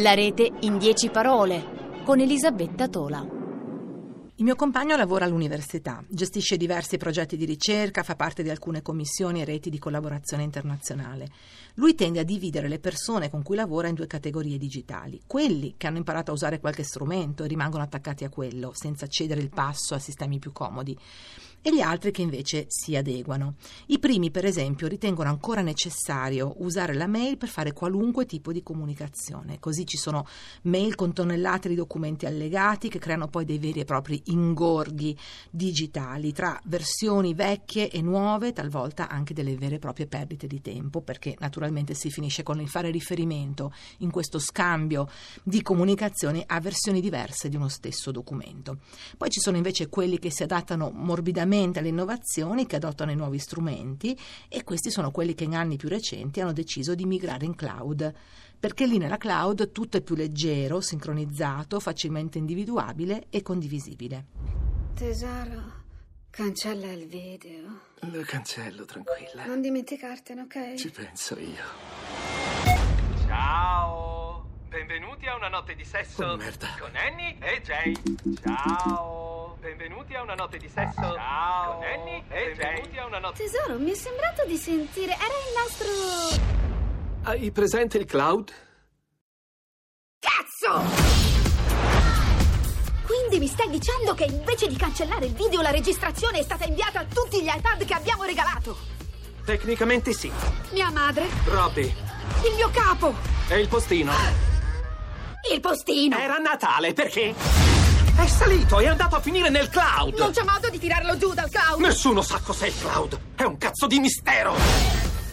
La rete in dieci parole con Elisabetta Tola. Il mio compagno lavora all'università, gestisce diversi progetti di ricerca, fa parte di alcune commissioni e reti di collaborazione internazionale. Lui tende a dividere le persone con cui lavora in due categorie digitali. Quelli che hanno imparato a usare qualche strumento e rimangono attaccati a quello, senza cedere il passo a sistemi più comodi e gli altri che invece si adeguano. I primi, per esempio, ritengono ancora necessario usare la mail per fare qualunque tipo di comunicazione. Così ci sono mail con tonnellate di documenti allegati che creano poi dei veri e propri ingorghi digitali tra versioni vecchie e nuove, talvolta anche delle vere e proprie perdite di tempo, perché naturalmente si finisce con il fare riferimento in questo scambio di comunicazioni a versioni diverse di uno stesso documento. Poi ci sono invece quelli che si adattano morbidamente rapidamente alle innovazioni che adottano i nuovi strumenti e questi sono quelli che in anni più recenti hanno deciso di migrare in cloud perché lì nella cloud tutto è più leggero, sincronizzato, facilmente individuabile e condivisibile. Tesoro, cancella il video. Lo cancello, tranquilla. Non dimenticartene, ok? Ci penso io. Ciao! Benvenuti a una notte di sesso Oh, merda. con Annie e Jay. Ciao! Benvenuti a una notte di sesso Ciao. con Annie e Benvenuti a una notte Tesoro, mi è sembrato di sentire. Era il nostro. Hai presente il cloud? Cazzo! Quindi mi stai dicendo che invece di cancellare il video, la registrazione è stata inviata a tutti gli iPad che abbiamo regalato? Tecnicamente sì. Mia madre, Robby, il mio capo, e il postino? il postino. Era Natale, perché? È salito, è andato a finire nel cloud! Non c'è modo di tirarlo giù dal cloud. Nessuno sa cos'è il cloud! È un cazzo di mistero!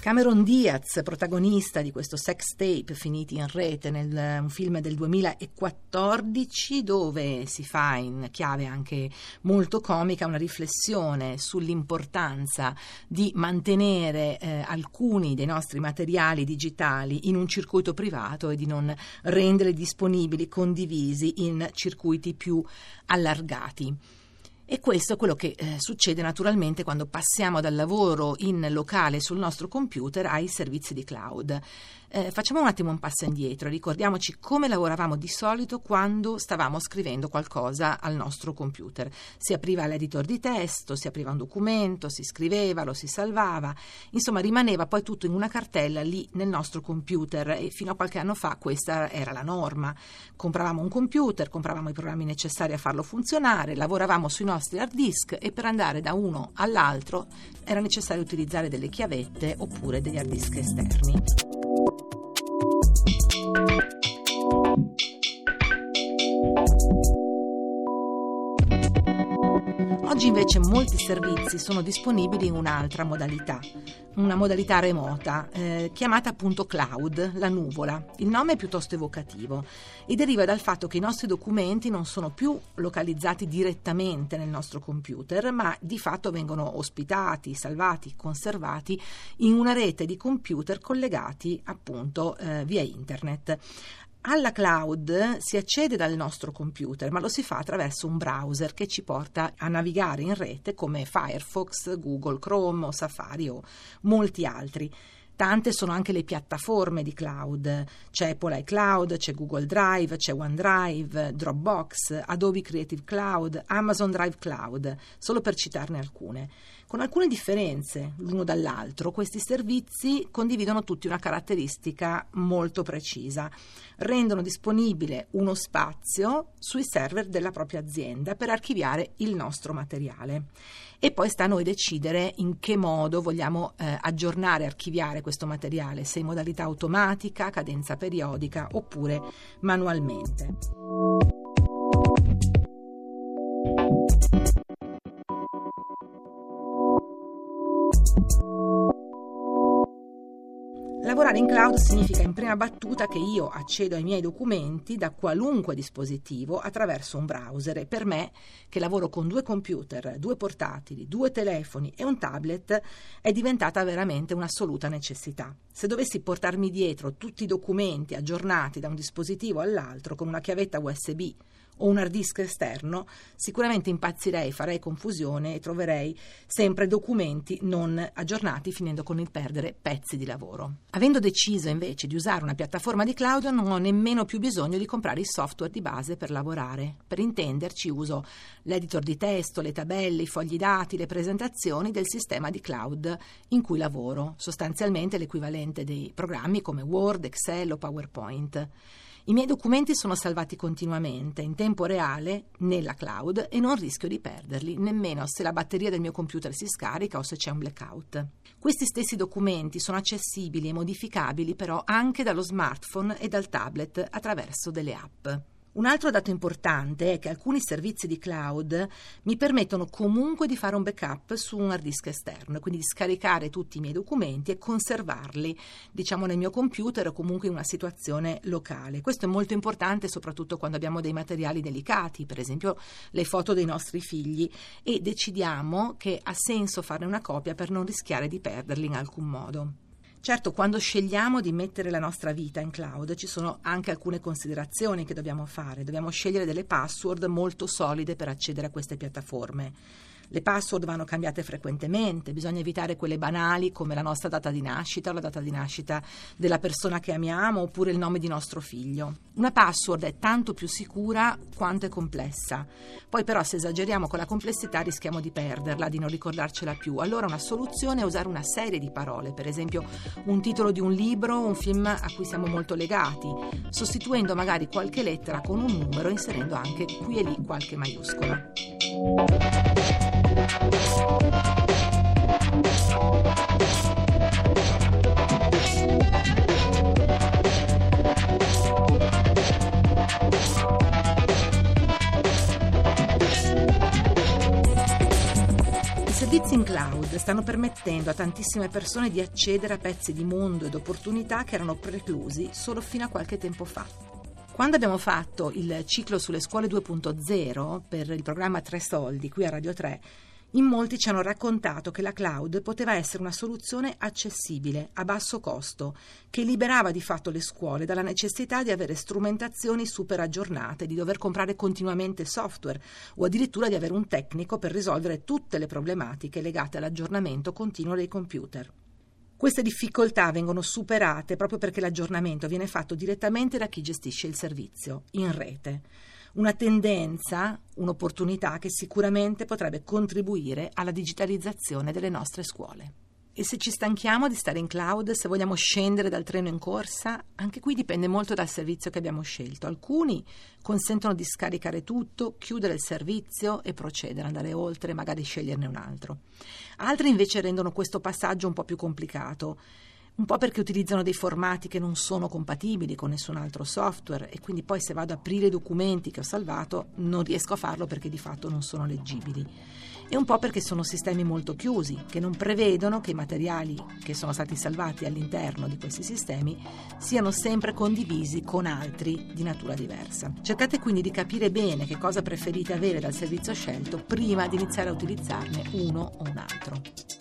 Cameron Diaz, protagonista di questo sex tape finiti in rete nel un film del 2014 dove si fa in chiave anche molto comica una riflessione sull'importanza di mantenere eh, alcuni dei nostri materiali digitali in un circuito privato e di non renderli disponibili, condivisi in circuiti più allargati. E questo è quello che eh, succede naturalmente quando passiamo dal lavoro in locale sul nostro computer ai servizi di cloud. Eh, facciamo un attimo un passo indietro, ricordiamoci come lavoravamo di solito quando stavamo scrivendo qualcosa al nostro computer. Si apriva l'editor di testo, si apriva un documento, si scriveva, lo si salvava, insomma rimaneva poi tutto in una cartella lì nel nostro computer e fino a qualche anno fa questa era la norma. Compravamo un computer, compravamo i programmi necessari a farlo funzionare, lavoravamo sui nostri hard disk e per andare da uno all'altro era necessario utilizzare delle chiavette oppure degli hard disk esterni. Oggi invece molti servizi sono disponibili in un'altra modalità, una modalità remota, eh, chiamata appunto cloud, la nuvola. Il nome è piuttosto evocativo e deriva dal fatto che i nostri documenti non sono più localizzati direttamente nel nostro computer, ma di fatto vengono ospitati, salvati, conservati in una rete di computer collegati appunto eh, via internet. Alla cloud si accede dal nostro computer, ma lo si fa attraverso un browser che ci porta a navigare in rete come Firefox, Google Chrome o Safari o molti altri. Tante sono anche le piattaforme di cloud, c'è Apple iCloud, c'è Google Drive, c'è OneDrive, Dropbox, Adobe Creative Cloud, Amazon Drive Cloud, solo per citarne alcune. Con alcune differenze l'uno dall'altro, questi servizi condividono tutti una caratteristica molto precisa. Rendono disponibile uno spazio sui server della propria azienda per archiviare il nostro materiale. E poi sta a noi decidere in che modo vogliamo eh, aggiornare e archiviare questo materiale, se in modalità automatica, cadenza periodica oppure manualmente. Lavorare in cloud significa in prima battuta che io accedo ai miei documenti da qualunque dispositivo attraverso un browser e per me, che lavoro con due computer, due portatili, due telefoni e un tablet, è diventata veramente un'assoluta necessità. Se dovessi portarmi dietro tutti i documenti aggiornati da un dispositivo all'altro con una chiavetta USB o un hard disk esterno, sicuramente impazzirei, farei confusione e troverei sempre documenti non aggiornati, finendo con il perdere pezzi di lavoro. Avendo deciso invece di usare una piattaforma di cloud, non ho nemmeno più bisogno di comprare i software di base per lavorare. Per intenderci, uso l'editor di testo, le tabelle, i fogli dati, le presentazioni del sistema di cloud in cui lavoro, sostanzialmente l'equivalente dei programmi come Word, Excel o PowerPoint. I miei documenti sono salvati continuamente, in tempo reale, nella cloud e non rischio di perderli, nemmeno se la batteria del mio computer si scarica o se c'è un blackout. Questi stessi documenti sono accessibili e modificabili però anche dallo smartphone e dal tablet attraverso delle app. Un altro dato importante è che alcuni servizi di cloud mi permettono comunque di fare un backup su un hard disk esterno, quindi di scaricare tutti i miei documenti e conservarli, diciamo, nel mio computer o comunque in una situazione locale. Questo è molto importante soprattutto quando abbiamo dei materiali delicati, per esempio le foto dei nostri figli, e decidiamo che ha senso farne una copia per non rischiare di perderli in alcun modo. Certo, quando scegliamo di mettere la nostra vita in cloud ci sono anche alcune considerazioni che dobbiamo fare. Dobbiamo scegliere delle password molto solide per accedere a queste piattaforme. Le password vanno cambiate frequentemente, bisogna evitare quelle banali come la nostra data di nascita o la data di nascita della persona che amiamo oppure il nome di nostro figlio. Una password è tanto più sicura quanto è complessa. Poi però se esageriamo con la complessità rischiamo di perderla, di non ricordarcela più. Allora una soluzione è usare una serie di parole, per esempio un titolo di un libro o un film a cui siamo molto legati, sostituendo magari qualche lettera con un numero inserendo anche qui e lì qualche maiuscola. Servizi in cloud stanno permettendo a tantissime persone di accedere a pezzi di mondo ed opportunità che erano preclusi solo fino a qualche tempo fa. Quando abbiamo fatto il ciclo sulle scuole 2.0 per il programma Tre Soldi qui a Radio 3, in molti ci hanno raccontato che la cloud poteva essere una soluzione accessibile, a basso costo, che liberava di fatto le scuole dalla necessità di avere strumentazioni super aggiornate, di dover comprare continuamente software o addirittura di avere un tecnico per risolvere tutte le problematiche legate all'aggiornamento continuo dei computer. Queste difficoltà vengono superate proprio perché l'aggiornamento viene fatto direttamente da chi gestisce il servizio, in rete. Una tendenza, un'opportunità che sicuramente potrebbe contribuire alla digitalizzazione delle nostre scuole. E se ci stanchiamo di stare in cloud, se vogliamo scendere dal treno in corsa, anche qui dipende molto dal servizio che abbiamo scelto. Alcuni consentono di scaricare tutto, chiudere il servizio e procedere, andare oltre, magari sceglierne un altro. Altri invece rendono questo passaggio un po' più complicato un po' perché utilizzano dei formati che non sono compatibili con nessun altro software e quindi poi se vado ad aprire i documenti che ho salvato non riesco a farlo perché di fatto non sono leggibili. E un po' perché sono sistemi molto chiusi, che non prevedono che i materiali che sono stati salvati all'interno di questi sistemi siano sempre condivisi con altri di natura diversa. Cercate quindi di capire bene che cosa preferite avere dal servizio scelto prima di iniziare a utilizzarne uno o un altro.